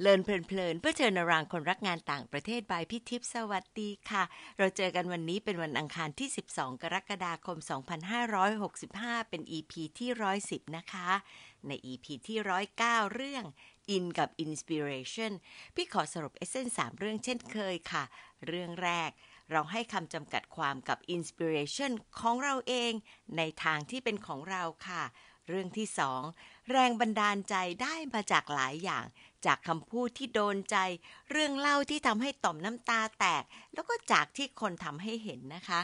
เลินเพลินๆเพื่อเชิญนรางคนรักงานต่างประเทศบายพี่ทิพย์สวัสดีค่ะ เราเจอกันวันนี้เป็นวันอังคารที่ 12 กรกฎาคม 2565 เป็น EP ที่ 110 นะคะ ใน EP ที่ 109 เรื่อง In กับ Inspiration พี่ขอสรุปเอเซนสามเรื่องเช่นเคยค่ะ เรื่องแรก เราให้คำจำกัดความกับ Inspiration ของเราเอง ในทางที่เป็นของเราค่ะ เรื่องที่สองแรงบันดาลใจได้มาจากหลายอย่าง จากคำพูดที่โดนใจ เรื่องเล่าที่ทำให้ต่อมน้ำตาแตก แล้วก็จากที่คนทำให้เห็นนะคะ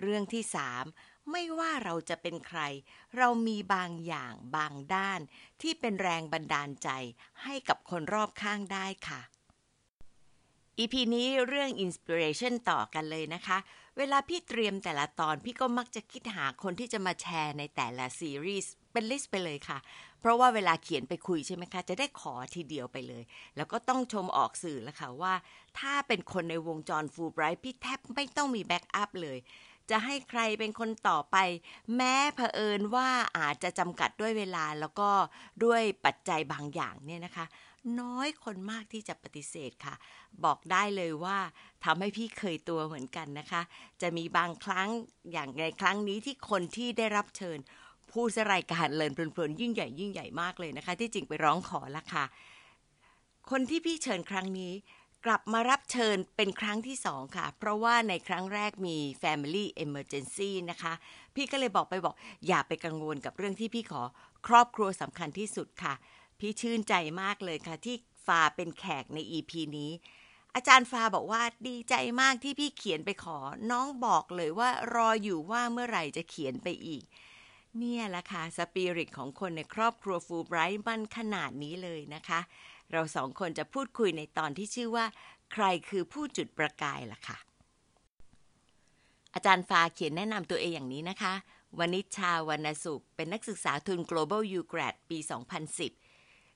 เรื่องที่สามไม่ว่าเราจะเป็นใคร เรามีบางอย่างบางด้าน ที่เป็นแรงบันดาลใจให้กับคนรอบข้างได้ค่ะ EP นี้เรื่อง Inspiration ต่อกันเลยนะคะ เวลาพี่เตรียมแต่ละตอนพี่ก็มักจะคิดหาคนที่จะมาแชร์ในแต่ละซีรีส์ เป็นลิสต์ไปเลยค่ะ เพราะว่าเวลาเขียนไปคุยใช่ไหมคะ จะได้ขอทีเดียวไปเลย แล้วก็ต้องชมออกสื่อแล้วค่ะว่า ถ้าเป็นคนในวงจรฟูลไบรท์พี่แทบไม่ต้องมีแบ็กอัพเลย จะให้ใครเป็นคนต่อไป แม้เผอิญว่าอาจจะจำกัดด้วยเวลาแล้วก็ด้วยปัจจัยบางอย่างเนี่ยนะคะ น้อยคนมากที่จะปฏิเสธค่ะ บอกได้เลยว่าทำให้พี่เคยตัวเหมือนกันนะคะ จะมีบางครั้งอย่างในครั้งนี้ที่คนที่ได้รับเชิญ ผู้สรายการเลินเพลินๆยิ่งใหญ่ยิ่งใหญ่มากเลยนะคะ ที่จริงไปร้องขอละค่ะ คนที่พี่เชิญครั้งนี้กลับมารับเชิญเป็นครั้งที่สองค่ะ เพราะว่าในครั้งแรกมี Family Emergency นะคะ พี่ก็เลยบอกไปบอก อย่าไปกังวลกับเรื่องที่พี่ขอครอบครัวสำคัญที่สุดค่ะ พี่ชื่นใจมากเลยค่ะ ที่ฟาเป็นแขกใน EP นี้ อาจารย์ฟาบอกว่าดีใจมากที่พี่เขียนไปขอ น้องบอกเลยว่ารออยู่ว่าเมื่อไหร่จะเขียนไปอีก เนี่ยแหละค่ะสปิริตของคนในครอบครัวฟูไบรท์มันขนาดนี้เลยนะคะ เราสองคนจะพูดคุยในตอนที่ชื่อว่า ใครคือผู้จุดประกายล่ะค่ะ อาจารย์ฟาเขียนแนะนำตัวเองอย่างนี้นะคะวนิชชาวรรณสุข เป็นนักศึกษาทุน Global U Grad ปี 2010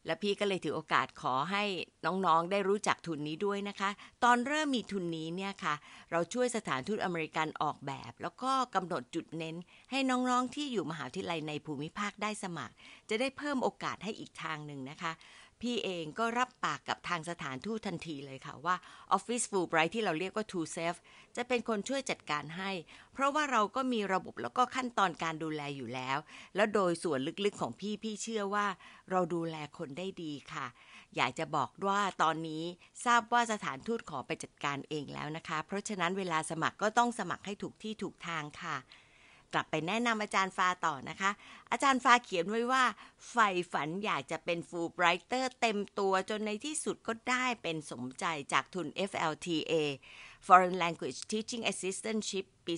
และพี่ก็เลยถือโอกาสขอให้น้องๆ ได้รู้จักทุนนี้ด้วยนะคะ ตอนเริ่มมีทุนนี้เนี่ยค่ะ เราช่วยสถานทูตอเมริกันออกแบบ แล้วก็กำหนดจุดเน้น ให้น้องๆที่อยู่มหาวิทยาลัยในภูมิภาคได้สมัคร จะได้เพิ่มโอกาสให้อีกทางหนึ่งนะคะ พี่เองก็รับปากกับทางสถานทูตทันทีเลยค่ะว่า Office Fulbright ที่เราเรียกว่า True Safe จะเป็นคนช่วยจัดการให้ เพราะว่าเราก็มีระบบแล้วก็ขั้นตอนการดูแลอยู่แล้ว แล้วโดยส่วนลึกๆของพี่พี่เชื่อว่า เราดูแลคนได้ดีค่ะ อยากจะบอกว่าตอนนี้ทราบว่าสถานทูตขอไปจัดการเองแล้วนะคะ เพราะฉะนั้นเวลาสมัครก็ต้องสมัครให้ถูกที่ถูกทางค่ะ กลับไปแนะนำอาจารย์ฟาต่อนะคะ อาจารย์ฟาเขียนไว้ว่าใฝ่ฝันอยากจะเป็นฟูลไบรเตอร์เต็มตัวจนในที่สุดก็ได้เป็นสมใจจากทุน FLTA Foreign Language Teaching Assistantship ปี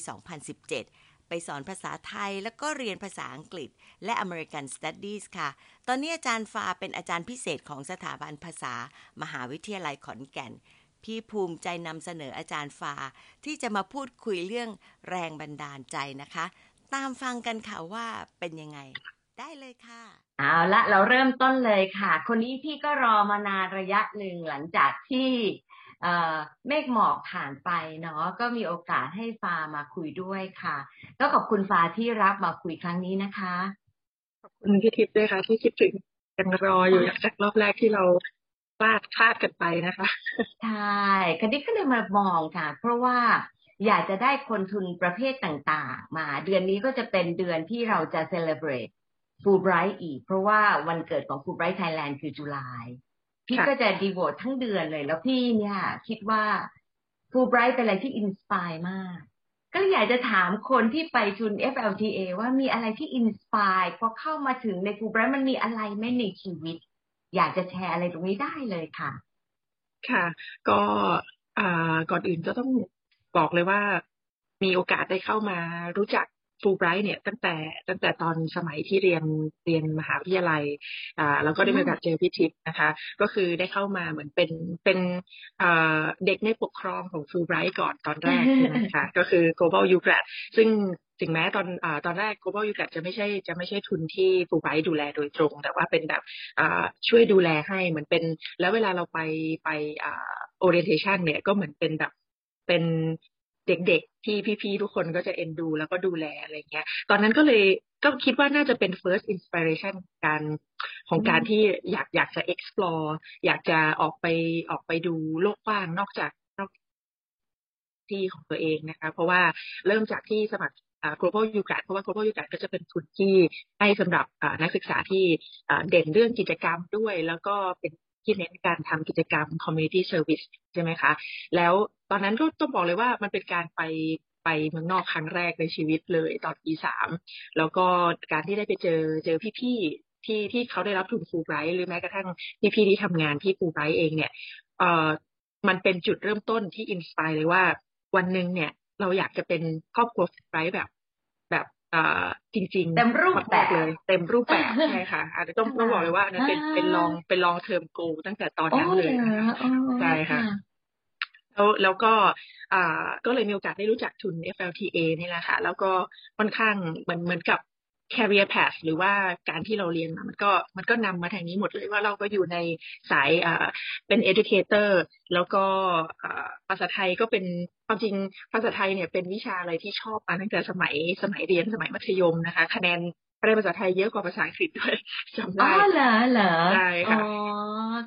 2017ไปสอนภาษาไทยแล้วก็เรียนภาษาอังกฤษ และ American Studies ค่ะ ตอนนี้อาจารย์ฟาเป็นอาจารย์พิเศษของสถาบันภาษา มหาวิทยาลัยขอนแก่น พี่ภูมิใจนำเสนออาจารย์ฟาที่จะมาพูดคุยเรื่องแรงบันดาลใจนะคะ ตามฟังกันค่ะว่าเป็นยังไง ได้เลยค่ะ เอาละเราเริ่มต้นเลยค่ะ คนนี้พี่ก็รอมานานระยะหนึ่งหลังจากที่เอ่อเมฆหมอกผ่านไปเนาะก็มีโอกาสให้ฟามาคุยด้วยค่ะ ก็ขอบคุณฟาที่รับมาคุยครั้งนี้นะคะ ขอบคุณพี่ทิพย์ด้วยค่ะ ที่คิดถึงยังรออยู่จากรอบแรกที่เราพลาดพลาดกันไปนะคะ ใช่คันนี้ก็เลยมามองค่ะ เพราะว่า อยากจะได้คนทุนประเภทต่างๆ มาเดือนนี้ก็จะเป็นเดือนที่เราจะ celebrate Fulbright อีก เพราะว่าวันเกิดของ Fulbright Thailand คือจุลายพี่ค่ะก็จะดีโวตทั้งเดือนเลย แล้วพี่เนี่ย คิดว่า Fulbright เป็นอะไรที่ inspire มาก ก็เลยอยากจะถามคนที่ไปทุน FLTA ว่ามีอะไรที่ inspire พอเข้ามาถึงใน Fulbright มันมีอะไรไหมในชีวิต อยากจะแชร์อะไรตรงนี้ได้เลยค่ะ ค่ะ ก็อ่าก่อนอื่นก็ต้อง บอกเลยว่ามีโอกาสได้เข้ามารู้จักฟูไบรท์เนี่ยตั้งแต่ตั้งแต่ตอนสมัยที่เรียนเรียนมหาวิทยาลัยอ่าแล้วก็ได้มีโอกาสเจอพี่ทิพย์นะคะ ก็คือได้เข้ามาเหมือนเป็นเป็นอ่าเด็กในปกครองของฟูไบรท์ก่อนตอนแรกใช่ไหมคะก็คือ global u g r a d ซึ่งถึงแม้ตอนอ่าตอนแรก global u g r a d จะไม่ใช่จะไม่ใช่ทุนที่ฟูไบรท์ดูแลโดยตรง แต่ว่าเป็นแบบอ่าช่วยดูแลให้เหมือนเป็น แล้วเวลาเราไปไปอ่า orientation เนี่ยก็เหมือนเป็นแบบ เป็นเด็กๆที่พี่ๆทุกคนก็จะเอ็นดู แล้วก็ดูแลอะไรเงี้ย ตอนนั้นก็เลยก็คิดว่าน่าจะเป็น first inspiration การของการที่อยากอยากจะ explore อยากจะออกไปออกไปดูโลกกว้างนอกจากนอกที่ของตัวเองนะคะ เพราะว่าเริ่มจากที่สมัคร global u g r a d เพราะว่า global u g r a d ก็จะเป็นทุนที่ให้สำหรับนักศึกษาที่เด่นเรื่องกิจกรรมด้วย แล้วก็เป็น ที่เน้นการทำกิจกรรม community service ใช่ไหมคะ แล้วตอนนั้นก็ต้องบอกเลยว่ามันเป็นการไปไปเมืองนอกครั้งแรกในชีวิตเลยตอนปีสามแล้วก็การที่ได้ไปเจอเจอพี่ๆที่ที่เขาได้รับทุนฟูไบรท์หรือแม้กระทั่งพี่ๆที่ทำงานที่ฟูไบรท์เองเนี่ยเอ่อมันเป็นจุดเริ่มต้นที่ inspire เลยว่าวันหนึ่งเนี่ยเราอยากจะเป็นครอบครัวฟูไบรท์แบบ จริงๆเต็มรูปแบบเลย เต็มรูปแบบใช่ค่ะอาจจะต้องต้องบอกเลยว่านั้นเป็นเป็น long เป็น long term goal ตั้งแต่ตอนนั้นเลยใช่ค่ะแล้วแล้วก็อ่าก็เลยมีโอกาสได้รู้จักทุน FLTA นี่แหละค่ะ แล้วก็ค่อนข้างเหมือนเหมือนกับ career path หรือว่าการที่เราเรียนมามันก็มันก็นำมาทางนี้หมดเลยว่าเราก็อยู่ในสายอ่าเป็น educator แล้วก็ภาษาไทยก็เป็นความจริงภาษาไทยเนี่ยเป็นวิชาอะไรที่ชอบมาตั้งแต่สมัยสมัยเรียนสมัยมัธยมนะคะ คะแนนเรียนภาษาไทยเยอะกว่าภาษาอังกฤษด้วยจำได้อ๋อเหรอเหรอใช่ค่ะ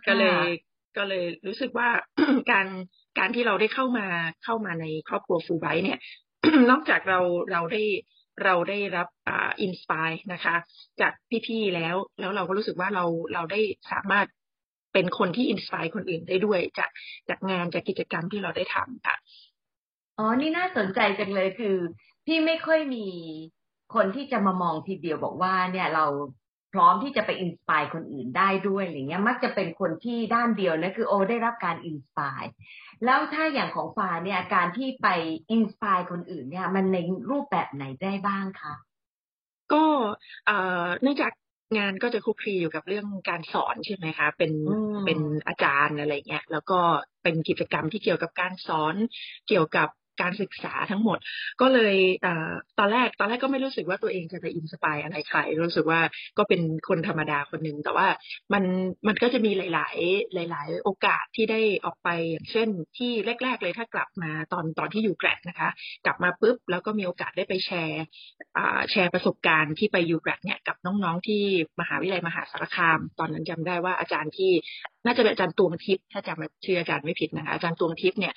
ก็เลยก็เลยรู้สึกว่าการการที่เราได้เข้ามาเข้ามาในครอบครัวฟูไบเนี่ย นอกจากเราเราได้ เราได้รับอ่า inspire นะคะ จากพี่ๆแล้ว แล้วเราก็รู้สึกว่าเราเราได้สามารถเป็นคนที่ inspire คนอื่นได้ด้วยจากจากงานจากกิจกรรมที่เราได้ทำค่ะอ๋อนี่น่าสนใจจังเลยคือ พี่ไม่ค่อยมีคนที่จะมามองทีเดียวบอกว่าเนี่ยเรา พร้อมที่จะไป inspire คนอื่นได้ด้วยอะไรเงี้ย มักจะเป็นคนที่ด้านเดียวนะคือโอ้ได้รับการ inspire แล้วถ้าอย่างของฟ้าเนี่ยการที่ไป inspire คนอื่นเนี่ย มันในรูปแบบไหนได้บ้างคะก็เนื่องจากงานก็จะคลุกคลีอยู่กับเรื่องการสอนใช่ไหมคะ เป็นเป็นอาจารย์อะไรเงี้ย แล้วก็เป็นกิจกรรมที่เกี่ยวกับการสอน เกี่ยวกับ การศึกษาทั้งหมด ก็เลยอตอนแรกตอนแรกก็ไม่รู้สึกว่าตัวเองจะไปอินสปายอะไรใครรู้สึกว่าก็เป็นคนธรรมดาคนหนึ่งแต่ว่ามันมันก็จะมีหลาย ๆ หลาย ๆ โอกาสที่ได้ออกไปอย่างเช่นที่แรก ๆ เลยถ้ากลับมาตอนตอนที่อยู่แกรดนะคะ กลับมาปุ๊บแล้วก็มีโอกาสได้ไปแชร์แชร์ประสบการณ์ที่ไปอยู่แกรดเนี่ยกับน้องๆที่มหาวิทยาลัยมหาสารคาม ตอนนั้นจำได้ว่าอาจารย์ที่ น่าจะเป็นอาจารย์ตวงทิพย์ถ้าจำชื่ออาจารย์ไม่ผิดนะคะอาจารย์ตวงทิพย์เนี่ย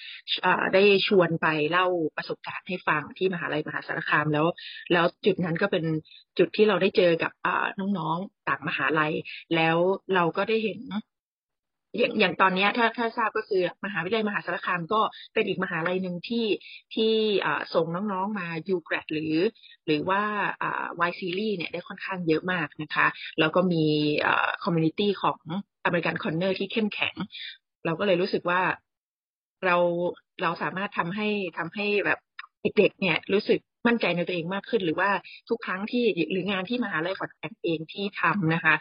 ได้ชวนไปเล่าประสบการณ์ให้ฟังที่มหาลัยมหาสารคามแล้ว แล้วจุดนั้นก็เป็นจุดที่เราได้เจอกับน้องๆต่างมหาลัย แล้วเราก็ได้เห็น อย่างอย่างตอนนี้ถ้าถ้าทราบก็คือมหาวิทยาลัยมหาสารคามก็เป็นอีกมหาลัยหนึ่งที่ที่ส่งน้องๆมายูแกรดหรือ หรือว่าวายซีรีเนี่ยได้ค่อนข้างเยอะมากนะคะ แล้วก็มี community ของ American Corner ที่เข้มแข็ง เราก็เลยรู้สึกว่าเราเราสามารถทำให้ทำให้แบบเด็กๆเนี่ยรู้สึกมั่นใจในตัวเองมากขึ้น หรือว่าทุกครั้งที่หรืองานที่มหาลัยขอนแก่นเองที่ทำนะคะ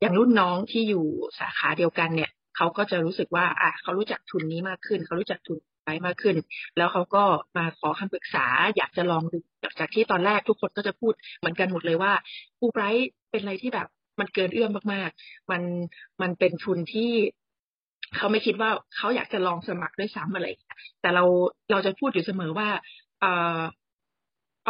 อย่างรุ่นน้องที่อยู่สาขาเดียวกันเนี่ย เขาก็จะรู้สึกว่า อะเขารู้จักทุนนี้มากขึ้น เขารู้จักทุนไปมากขึ้น แล้วเขาก็มาขอคำปรึกษา อยากจะลองดูจากที่ตอนแรกทุกคนก็จะพูดเหมือนกันหมดเลยว่าฟูไบรท์เป็นอะไรที่แบบมันเกินเอื้อมมากๆ มันมันเป็นทุนที่เขาไม่คิดว่าเขาอยากจะลองสมัครด้วยซ้ำอะไร แต่เราเราจะพูดอยู่เสมอว่าเอ่อ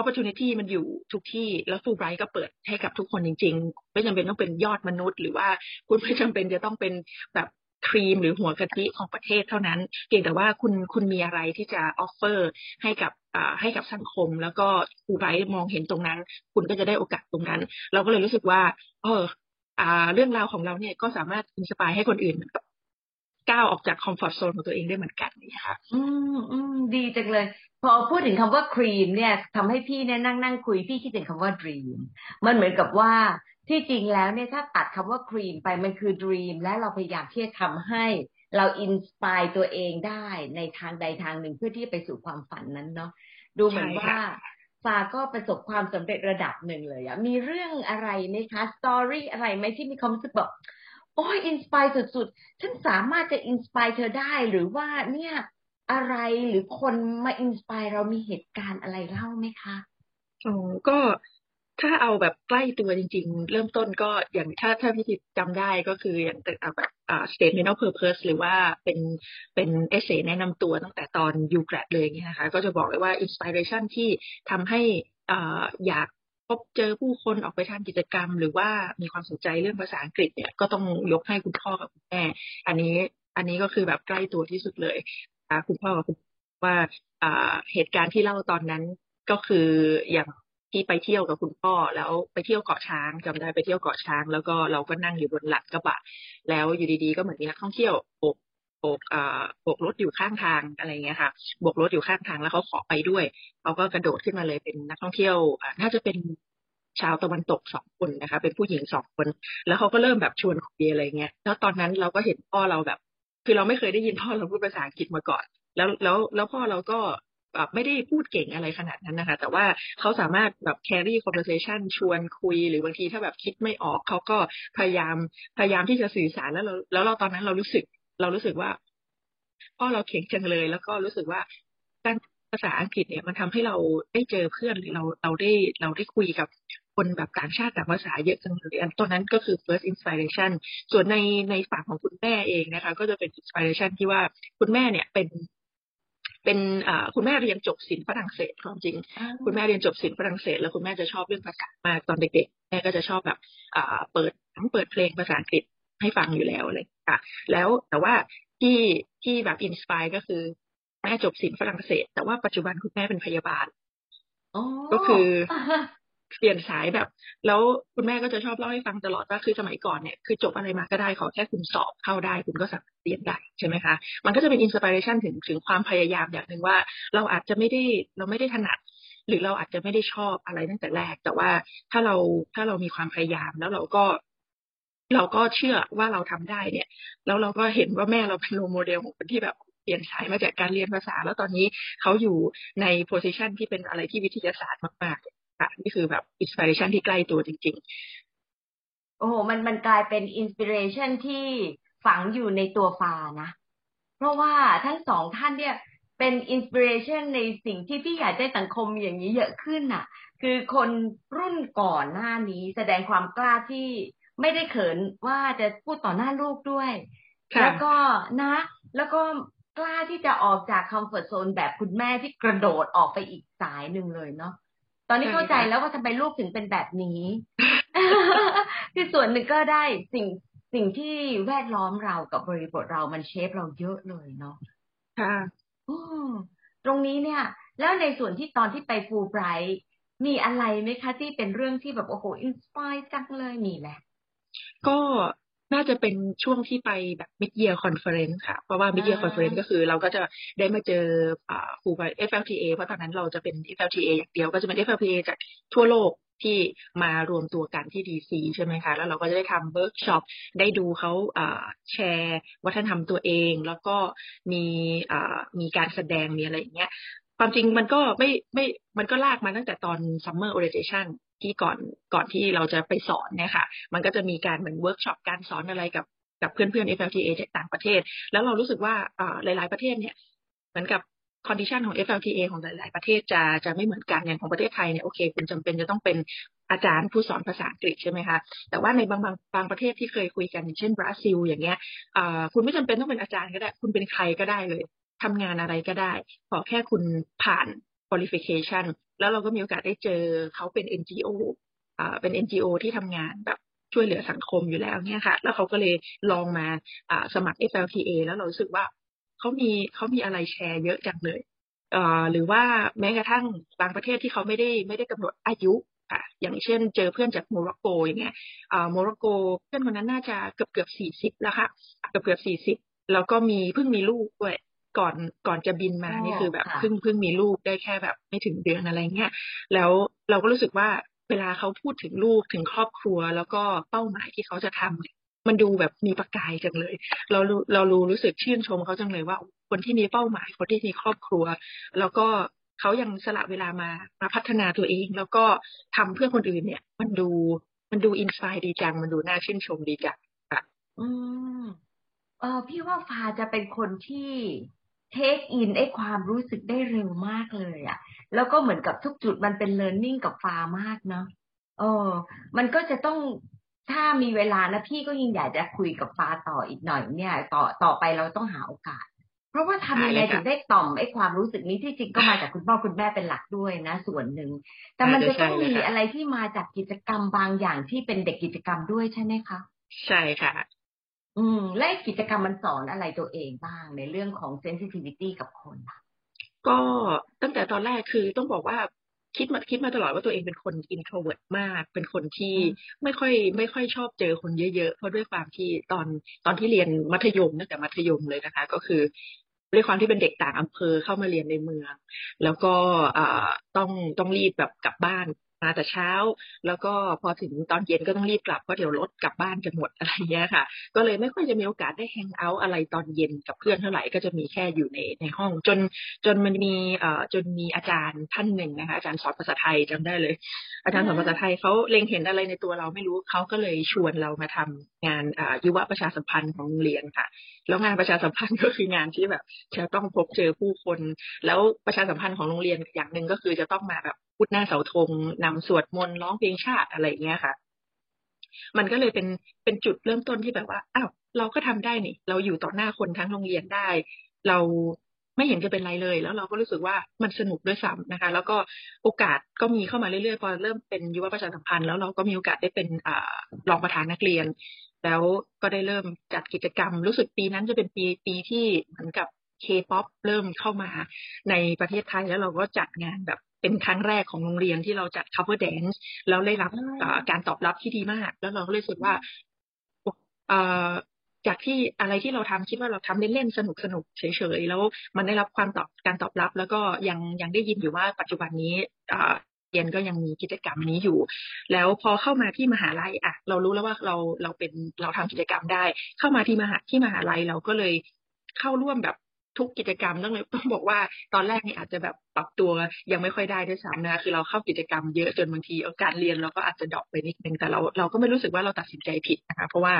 opportunity มันอยู่ทุกที่ แล้วฟูไบรท์ก็เปิดให้กับทุกคนจริง ๆ ไม่จำเป็นต้องเป็นยอดมนุษย์ หรือว่าคุณไม่จำเป็นจะต้องเป็นแบบ ครีมหรือหัวกะทิของประเทศเท่านั้น เพียงแต่ว่าคุณคุณมีอะไรที่จะ offerให้กับให้กับสังคม แล้วก็ฟูไบรท์มองเห็นตรงนั้น คุณก็จะได้โอกาสตรงนั้น เราก็เลยรู้สึกว่า เออเรื่องราวของเราเนี่ยก็สามารถ inspire ให้คนอื่นก้าวออกจาก comfort zone ของตัวเองได้เหมือนกันนี่ค่ะ อืมอืมดีจังเลย พอพูดถึงคำว่าครีมเนี่ยทำให้พี่เนี่ยนั่งนั่งคุยพี่คิดถึงคำว่า dream มันเหมือนกับว่า ที่จริงแล้วเนี่ยถ้าตัดคำว่าครีมไปมันคือ dream และเราพยายามที่จะทำให้เรา inspire ตัวเองได้ในทางใดทางหนึ่งเพื่อที่จะไปสู่ความฝันนั้นเนาะดูเหมือนว่าฟ้าก็ประสบความสำเร็จระดับหนึ่งเลยอะมีเรื่องอะไรไหมคะ story อะไรไหมที่มีความรู้สึกแบบโอ้ย inspire สุดๆฉันสามารถจะ inspire เธอได้หรือว่าเนี่ยอะไรหรือคนมา inspire เรามีเหตุการณ์อะไรเล่าไหมคะอ๋อก็ ถ้าเอาแบบใกล้ตัวจริง ๆ เริ่มต้นก็อย่างถ้าถ้าพี่ติดจำได้ก็คืออย่างแบบ statement of purpose หรือว่าเป็นเป็นเอเซแนะนำตัวตั้งแต่ตอนยูแกรดเลยเนี่ยนะคะ ก็จะบอกเลยว่า inspiration ที่ทำให้อยากพบเจอผู้คนออกไปทำกิจกรรม หรือว่ามีความสนใจเรื่องภาษาอังกฤษเนี่ยก็ต้องยกให้คุณพ่อกับคุณแม่อันนี้อันนี้ก็คือแบบใกล้ตัวที่สุดเลยคุณพ่อกับคุณว่าเหตุการณ์ที่เล่าตอนนั้นก็คืออย่าง ที่ไปเที่ยวกับคุณพ่อแล้วไปเที่ยวเกาะช้างจำได้ไปเที่ยวเกาะช้าง แล้วก็เราก็นั่งอยู่บนหลังกระบะ แล้วอยู่ดีๆก็เหมือนมีนักท่องเที่ยวโบกโบกเอ่าโบกรถอยู่ข้างทางอะไรเงี้ยค่ะโบกรถอยู่ข้างทางแล้วเขาขอไปด้วยเขาก็กระโดดขึ้นมาเลยเป็นนักท่องเที่ยวน่าจะเป็นชาวตะวันตกสองคนนะคะ เป็นผู้หญิงสองคน แล้วเขาก็เริ่มแบบชวนคุยอะไรเงี้ยแล้วตอนนั้นเราก็เห็นพ่อเราแบบ คือเราไม่เคยได้ยินพ่อเราพูดภาษาอังกฤษมาก่อน แล้วแล้วแล้วพ่อเราก็ ไม่ได้พูดเก่งอะไรขนาดนั้นนะคะ แต่ว่าเขาสามารถแบบ carry conversation ชวนคุย หรือบางทีถ้าแบบคิดไม่ออกเขาก็พยายามพยายามที่จะสื่อสารแล้วเราแล้วเราตอนนั้นเรารู้สึก เรารู้สึกว่าพ่อเราเก่งจังเลย แล้วก็รู้สึกว่าการภาษาอังกฤษเนี่ยมันทำให้เราได้เจอเพื่อนหรือเราเราได้เราได้คุยกับคนแบบต่างชาติต่างภาษาเยอะจังเลยอันตัวนั้นก็คือ first inspiration ส่วนในในฝั่งของคุณแม่เองนะคะ ก็จะเป็น inspiration ที่ว่าคุณแม่เนี่ยเป็น เป็นคุณแม่เรียนจบศิลป์ฝรั่งเศสความจริง คุณแม่เรียนจบศิลป์ฝรั่งเศส แล้วคุณแม่จะชอบเรื่องภาษามากตอนเด็กๆแม่ก็จะชอบแบบเปิดทั้งเปิดเพลงภาษาอังกฤษให้ฟังอยู่แล้วเลยค่ะ แล้วแต่ว่าที่ที่แบบ inspire ก็คือแม่จบศิลป์ฝรั่งเศส แต่ว่าปัจจุบันคุณแม่เป็นพยาบาลก็คือ เปลี่ยนสายแบบ แล้วคุณแม่ก็จะชอบเล่าให้ฟังตลอดว่าคือสมัยก่อนเนี่ยคือจบอะไรมาก็ได้ขอแค่คุณสอบเข้าได้ คุณก็สามารถเรียนได้ใช่ไหมคะมันก็จะเป็น inspiration ถึงถึงความพยายามอย่างหนึ่งว่า เราอาจจะไม่ได้เราไม่ได้ถนัดหรือเราอาจจะไม่ได้ชอบอะไรตั้งแต่แรก แต่ว่าถ้าเราถ้าเรามีความพยายามแล้วเราก็เราก็เชื่อว่าเราทำได้เนี่ย แล้วเราก็เห็นว่าแม่เราเป็น role model ของคนที่แบบเปลี่ยนสายมาจากการเรียนภาษา แล้วตอนนี้เขาอยู่ใน position ที่เป็นอะไรที่วิทยาศาสตร์มาก ค่ะนี่คือแบบ inspiration ที่ใกล้ตัวจริง ๆ โอ้โหมันมันกลายเป็น inspiration ที่ฝังอยู่ในตัวฟานะ เพราะว่าทั้งสองท่านเนี่ยเป็น inspiration ในสิ่งที่พี่อยากได้สังคมอย่างนี้เยอะขึ้นน่ะ คือคนรุ่นก่อนหน้านี้แสดงความกล้าที่ไม่ได้เขินว่าจะพูดต่อหน้าลูกด้วย แล้วก็นะ แล้วก็กล้าที่จะออกจาก comfort zone แบบคุณแม่ที่กระโดดออกไปอีกสายหนึ่งเลยเนาะ ตอนนี้เข้าใจแล้วว่าทำไมลูกถึงเป็นแบบนี้ที่ส่วนหนึ่งก็ได้สิ่งสิ่งที่แวดล้อมเรากับบริบทเรามันเชฟเราเยอะเลยเนาะค่ะตรงนี้เนี่ย แล้วในส่วนที่ตอนที่ไปฟูไบรท์มีอะไรไหมคะที่เป็นเรื่องที่แบบโอ้โหอินสปายจังเลยมีแหละก็ น่าจะเป็นช่วงที่ไปแบบ mid year conference ค่ะ เพราะว่า mid year conference ก็คือเราก็จะได้มาเจอครูไป FLTA เพราะตอนนั้นเราจะเป็น FLTA อย่างเดียวก็จะเป็น FLTA จากทั่วโลกที่มารวมตัวกันที่ดีซีใช่ไหมคะ แล้วเราก็จะได้ทำเวิร์กช็อป ได้ดูเขาแชร์วัฒนธรรมตัวเอง แล้วก็มีมีการแสดงมีอะไรอย่างเงี้ยความจริงมันก็ไม่ไม่มันก็ลากมาตั้งแต่ตอน summer orientation ที่ก่อนก่อนที่เราจะไปสอนเนี่ยค่ะ มันก็จะมีการเหมือนเวิร์กช็อปการสอนอะไรกับกับเพื่อนเพื่อน FLTA จากต่างประเทศ แล้วเรารู้สึกว่าหลาย ๆประเทศเนี่ยเหมือนกับcondition ของ FLTA ของหลาย ๆ ประเทศจะจะไม่เหมือนกันอย่างของประเทศไทยเนี่ยโอเคคุณจำเป็นจะต้องเป็นอาจารย์ผู้สอนภาษาอังกฤษใช่ไหมคะแต่ว่าในบางบางบางประเทศที่เคยคุยกันเช่นบราซิล อย่างเงี้ยคุณไม่จำเป็นต้องเป็นอาจารย์ก็ได้ คุณเป็นใครก็ได้เลยทำงานอะไรก็ได้ ขอแค่คุณผ่าน qualification แล้วเราก็มีโอกาสได้เจอเขาเป็น NGO เป็น NGO ที่ทำงานแบบช่วยเหลือสังคมอยู่แล้วเนี่ยค่ะ แล้วเขาก็เลยลองมาอ่าสมัคร FLTA แล้วเรารู้สึกว่าเขามีเขามีอะไรแชร์เยอะจังเลยอ่าหรือว่าแม้กระทั่งบางประเทศที่เขาไม่ได้ไม่ได้กำหนดอายุค่ะอย่างเช่น เจอเพื่อนจากโมร็อกโกอย่างเงี้ยโมร็อกโกเพื่อนคนนั้นน่าจะเกือบเกือบสี่สิบแล้วค่ะเกือบเกือบสี่สิบแล้วก็มีเพิ่งมีลูกด้วย ก่อนก่อนจะบินมานี่คือแบบเพิ่งเพิ่งมีลูกได้แค่แบบไม่ถึงเดือนอะไรเงี้ยแล้วเราก็รู้สึกว่าเวลาเขาพูดถึงลูกถึงครอบครัว แล้วก็เป้าหมายที่เขาจะทำมันดูแบบมีประกายจังเลย เราเรารู้รู้สึกชื่นชมเขาจังเลยว่า คนที่มีเป้าหมายคนที่มีครอบครัว แล้วก็เขายังสละเวลามามาพัฒนาตัวเอง แล้วก็ทำเพื่อคนอื่นเนี่ย มันดูมันดู inspire ดีจัง มันดูน่าชื่นชมดีจังค่ะอืมเออพี่ว่าฟาจะเป็นคนที่ take in ไอ้ความรู้สึกได้เร็วมากเลยอะ่ะ แล้วก็เหมือนกับทุกจุดมันเป็น learning กับฟามากเนาะเออมันก็จะต้องถ้ามีเวลานะพี่ก็ยิ่งอยากจะคุยกับฟ้าต่ออีกหน่อยเนี่ย ต่อต่อไปเราต้องหาโอกาส เพราะว่าทำยังไงถึงได้ต่อมไอ้ความรู้สึกนี้ที่จริงก็มาจากคุณพ่อคุณแม่เป็นหลักด้วยนะ ส่วนหนึ่ง แต่มันจะต้องมีอะไรที่มาจากกิจกรรมบางอย่างที่เป็นเด็กกิจกรรมด้วยใช่ไหมคะ ใช่ค่ะ อืม และกิจกรรมมันสอนอะไรตัวเองบ้างในเรื่องของ sensitivity กับคนก็ตั้งแต่ตอนแรกคือต้องบอกว่าคิดมาคิดมาตลอดว่าตัวเองเป็นคน introvert มาก เป็นคนที่ไม่ค่อย ไม่ค่อยชอบเจอคนเยอะๆ เพราะด้วยความที่ตอนตอนที่เรียนมัธยมตั้งแต่มัธยมเลยนะคะ ก็คือด้วยความที่เป็นเด็กต่างอำเภอเข้ามาเรียนในเมือง แล้วก็ต้องต้องรีบแบบกลับบ้าน มาแต่เช้า แล้วก็พอถึงตอนเย็นก็ต้องรีบกลับเพราะเดี๋ยวรถกลับบ้านกันหมดอะไรเงี้ยค่ะ ก็เลยไม่ค่อยจะมีโอกาสได้ hang out อะไรตอนเย็นกับเพื่อนเท่าไหร่ก็จะมีแค่อยู่ในในห้อง จนจนมันมีเอ่อจนมีอาจารย์ท่านหนึ่งนะคะอาจารย์สอนภาษาไทยจำได้เลย อาจารย์สอนภาษาไทยเขาเล็งเห็นอะไรในตัวเราไม่รู้เขาก็เลยชวนเรามาทำงานอ่ายุวประชาสัมพันธ์ของโรงเรียนค่ะ แล้วงานประชาสัมพันธ์ก็คืองานที่แบบจะต้องพบเจอผู้คน แล้วประชาสัมพันธ์ของโรงเรียนอย่างหนึ่งก็คือจะต้องมาแบบ พุทธหน้าเสาธงนำสวดมนต์ร้องเพลงชาติอะไรเงี้ยค่ะ มันก็เลยเป็นเป็นจุดเริ่มต้นที่แบบว่าอ้าวเราก็ทำได้นี่ เราอยู่ต่อหน้าคนทั้งโรงเรียนได้ เราไม่เห็นจะเป็นไรเลย แล้วเราก็รู้สึกว่ามันสนุกด้วยซ้ำนะคะ แล้วก็โอกาสก็มีเข้ามาเรื่อยๆพอเริ่มเป็นยุวประชาสัมพันธ์แล้วเราก็มีโอกาสได้เป็นอรองประธานนักเรียน แล้วก็ได้เริ่มจัดกิจกรรม รู้สึกปีนั้นจะเป็นปีปีที่เหมือนกับเคป๊อปเริ่มเข้ามาในประเทศไทยแล้วเราก็จัดงานแบบ เป็นครั้งแรกของโรงเรียนที่เราจัด cover dance แล้วได้รับการตอบรับที่ดีมาก แล้วเราก็เลยรู้สึกว่าจากที่อะไรที่เราทำคิดว่าเราทำเล่นๆสนุกสนุกเฉยๆแล้วมันได้รับความตอบการตอบรับ แล้วก็ยังยังได้ยินอยู่ว่าปัจจุบันนี้เรียนก็ยังมีกิจกรรมนี้อยู่ แล้วพอเข้ามาที่มหาลัยอะ เรารู้แล้วว่าเราเราเป็นเราทำกิจกรรมได้ เข้ามาที่มหาที่มหาลัยเราก็เลยเข้าร่วมแบบ ทุกกิจกรรมต้องเลยต้องบอกว่าตอนแรกนี่อาจจะแบบปรับตัวยังไม่ค่อยได้ด้วยซ้ำนะคือเราเข้ากิจกรรมเยอะจนบางทีการเรียนเราก็อาจจะ drop ไปนิดนึงแต่เราเราก็ไม่รู้สึกว่าเราตัดสินใจผิดนะคะเพราะว่า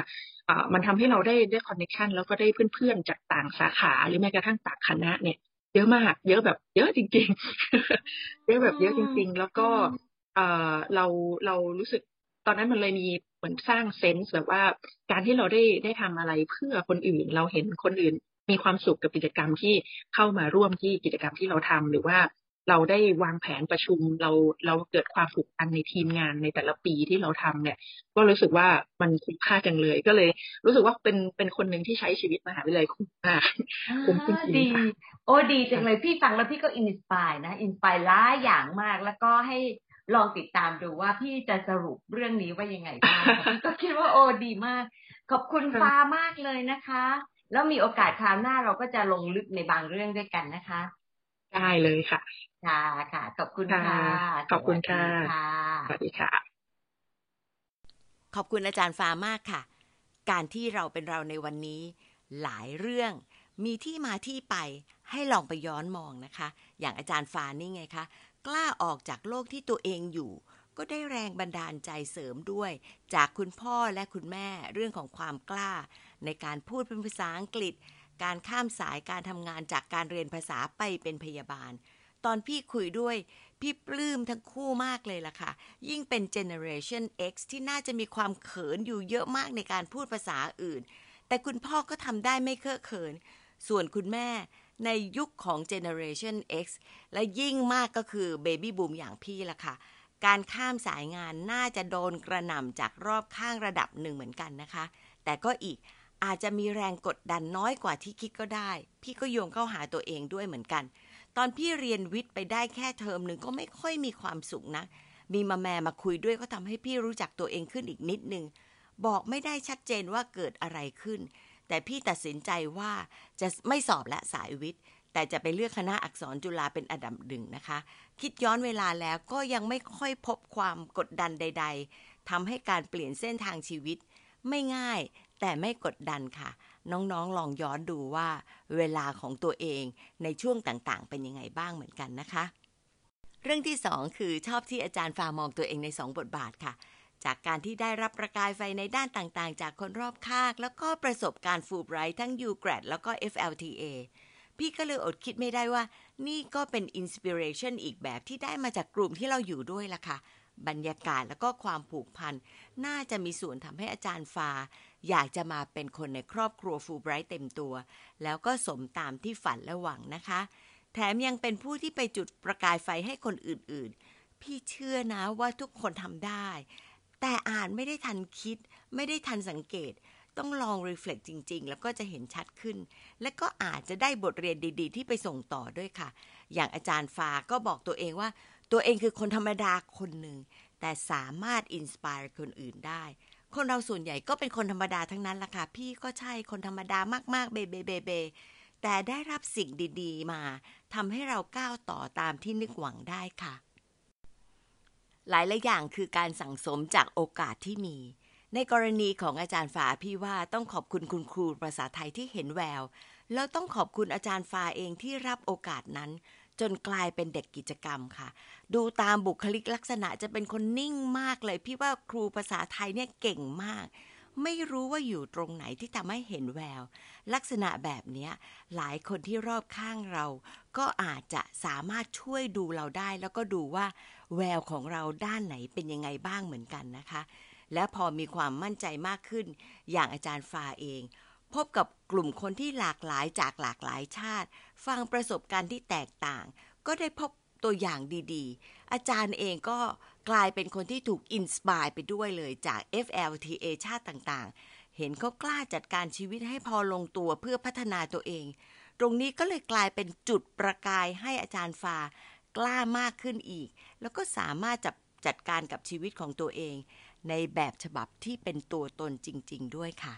อ่ามันทำให้เราได้ได้ connection แล้วก็ได้เพื่อนๆจากต่างสาขาหรือแม้กระทั่งต่างคณะเนี่ยเยอะมาก เยอะแบบเยอะจริง ๆ เยอะแบบเยอะจริง ๆ แล้วก็เออเราเรารู้สึกตอนนั้นมันเลยมีเหมือนสร้าง sense แบบว่าการที่เราได้ได้ทำอะไรเพื่อคนอื่น เราเห็นคนอื่น มีความสุขกับกิจกรรมที่เข้ามาร่วมที่กิจกรรมที่เราทำหรือว่าเราได้วางแผนประชุมเราเราเกิดความผูกพันในทีมงานในแต่ละปีที่เราทำเนี่ย ก็รู้สึกว่ามันคุ้มค่าจังเลย ก็เลย รู้สึกว่าเป็นเป็นคนหนึ่งที่ใช้ชีวิตมหาวิทยาลัยคุ้มค่าคุ้มจริงดีโอ้ดีจังเลยพี่ฟังแล้วพี่ก็ inspire นะ inspire หลายอย่างมากแล้วก็ให้ลองติดตามดูว่าพี่จะสรุปเรื่องนี้ว่ายังไงบ้างก็คิดว่าโอ้ดีมาก ขอบคุณฟ้ามากเลยนะคะ แล้วมีโอกาสคราวหน้าเราก็จะลงลึกในบางเรื่องด้วยกันนะคะ ได้เลยค่ะ ค่ะค่ะ ขอบคุณค่ะ ขอบคุณค่ะ สวัสดีค่ะ ขอบคุณอาจารย์ฟ้ามากค่ะ การที่เราเป็นเราในวันนี้ หลายเรื่องมีที่มาที่ไปให้ลองไปย้อนมองนะคะ อย่างอาจารย์ฟ้านี่ไงคะ กล้าออกจากโลกที่ตัวเองอยู่ ก็ได้แรงบันดาลใจเสริมด้วย จากคุณพ่อและคุณแม่เรื่องของความกล้า ในการพูดเป็นภาษาอังกฤษ การข้ามสายการทำงานจากการเรียนภาษาไปเป็นพยาบาล ตอนพี่คุยด้วย พี่ปลื้มทั้งคู่มากเลยล่ะค่ะ ยิ่งเป็น Generation X ที่น่าจะมีความเขินอยู่เยอะมากในการพูดภาษาอื่น แต่คุณพ่อก็ทำได้ไม่เคอะเขิน ส่วนคุณแม่ในยุคของ Generation X และยิ่งมากก็คือ Baby Boom อย่างพี่ล่ะค่ะ การข้ามสายงานน่าจะโดนกระหน่ำจากรอบข้างระดับหนึ่งเหมือนกันนะคะ แต่ก็อีก อาจจะมีแรงกดดันน้อยกว่าที่คิดก็ได้ พี่ก็โยงเข้าหาตัวเองด้วยเหมือนกัน ตอนพี่เรียนวิทย์ไปได้แค่เทอมหนึ่งก็ไม่ค่อยมีความสุขนะ มีมาแม่มาคุยด้วยก็ทำให้พี่รู้จักตัวเองขึ้นอีกนิดนึง บอกไม่ได้ชัดเจนว่าเกิดอะไรขึ้น แต่พี่ตัดสินใจว่าจะไม่สอบและสายวิทย์แต่จะไปเลือกคณะอักษรจุฬาเป็นอันดับหนึ่งนะคะ คิดย้อนเวลาแล้วก็ยังไม่ค่อยพบความกดดันใด ๆทำให้การเปลี่ยนเส้นทางชีวิต ไม่ง่าย แต่ไม่กดดันค่ะ น้องๆ ลองย้อนดูว่า เวลาของตัวเองในช่วงต่างๆ เป็นยังไงบ้างเหมือนกันนะคะ เรื่องที่สองคือชอบที่อาจารย์ฟามองตัวเองในสองบทบาทค่ะ จากการที่ได้รับประกายไฟในด้านต่างๆ จากคนรอบข้าง แล้วก็ประสบการณ์ฟูไบรท์ทั้ง u g r a d แล้วก็ FLTA พี่ก็เลยอดคิดไม่ได้ว่า นี่ก็เป็นอินสปิเรชันอีกแบบที่ได้มาจากกลุ่มที่เราอยู่ด้วยล่ะค่ะ บรรยากาศแล้วก็ความผูกพัน น่าจะมีส่วนทำให้อาจารย์ฟา อยากจะมาเป็นคนในครอบครัวฟูไบรท์เต็มตัว แล้วก็สมตามที่ฝันและหวังนะคะ แถมยังเป็นผู้ที่ไปจุดประกายไฟให้คนออื่นๆ พี่เชื่อนะว่าทุกคนทำได้ แต่อาจไม่ได้ทันคิด ไม่ได้ทันสังเกต ต้องลอง reflect จริง ๆ แล้วก็จะเห็นชัดขึ้น และก็อาจจะได้บทเรียนดี ๆ ที่ไปส่งต่อด้วยค่ะ อย่างอาจารย์ฟาก็บอกตัวเองว่า ตัวเองคือคนธรรมดาคนหนึ่ง แต่สามารถ inspire คนอื่นได้ คนเราส่วนใหญ่ก็เป็นคนธรรมดาทั้งนั้นล่ะค่ะ พี่ก็ใช่คนธรรมดามากๆเบเบเบเบแต่ได้รับสิ่งดีๆ มาทำให้เราก้าวต่อตามที่นึกหวังได้ค่ะ หลายหลายอย่างคือการสั่งสมจากโอกาสที่มี ในกรณีของอาจารย์ฝาพี่ว่าต้องขอบคุณคุณครูภาษาไทยที่เห็นแวว แล้วต้องขอบคุณอาจารย์ฟาเองที่รับโอกาสนั้น จนกลายเป็นเด็กกิจกรรมค่ะ ดูตามบุคลิกลักษณะจะเป็นคนนิ่งมากเลย พี่ว่าครูภาษาไทยเนี่ยเก่งมาก ไม่รู้ว่าอยู่ตรงไหนที่ทำให้เห็นแวว ลักษณะแบบเนี้ยหลายคนที่รอบข้างเรา ก็อาจจะสามารถช่วยดูเราได้ แล้วก็ดูว่าแววของเราด้านไหนเป็นยังไงบ้างเหมือนกันนะคะ และพอมีความมั่นใจมากขึ้น อย่างอาจารย์ฟาเอง พบกับกลุ่มคนที่หลากหลายจากหลากหลายชาติ ฟังประสบการณ์ที่แตกต่าง ก็ได้พบตัวอย่างดีๆ อาจารย์เองก็กลายเป็นคนที่ถูก inspire ไปด้วยเลยจาก FLTA ชาติต่างๆ เห็นเขากล้าจัดการชีวิตให้พอลงตัวเพื่อพัฒนาตัวเอง ตรงนี้ก็เลยกลายเป็นจุดประกายให้อาจารย์ฟากล้ามากขึ้นอีก แล้วก็สามารถจับจัดการกับชีวิตของตัวเอง ในแบบฉบับที่เป็นตัวตนจริง ๆ ด้วยค่ะ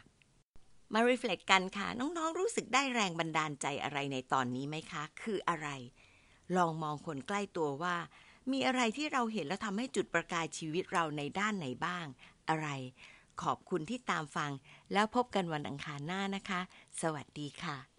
มา reflect กันค่ะ น้องๆรู้สึกได้แรงบันดาลใจอะไรในตอนนี้ไหมคะ คืออะไร ลองมองคนใกล้ตัวว่า มีอะไรที่เราเห็นแล้วทำให้จุดประกายชีวิตเราในด้านไหนบ้าง อะไร ขอบคุณที่ตามฟัง แล้วพบกันวันอังคารหน้านะคะ สวัสดีค่ะ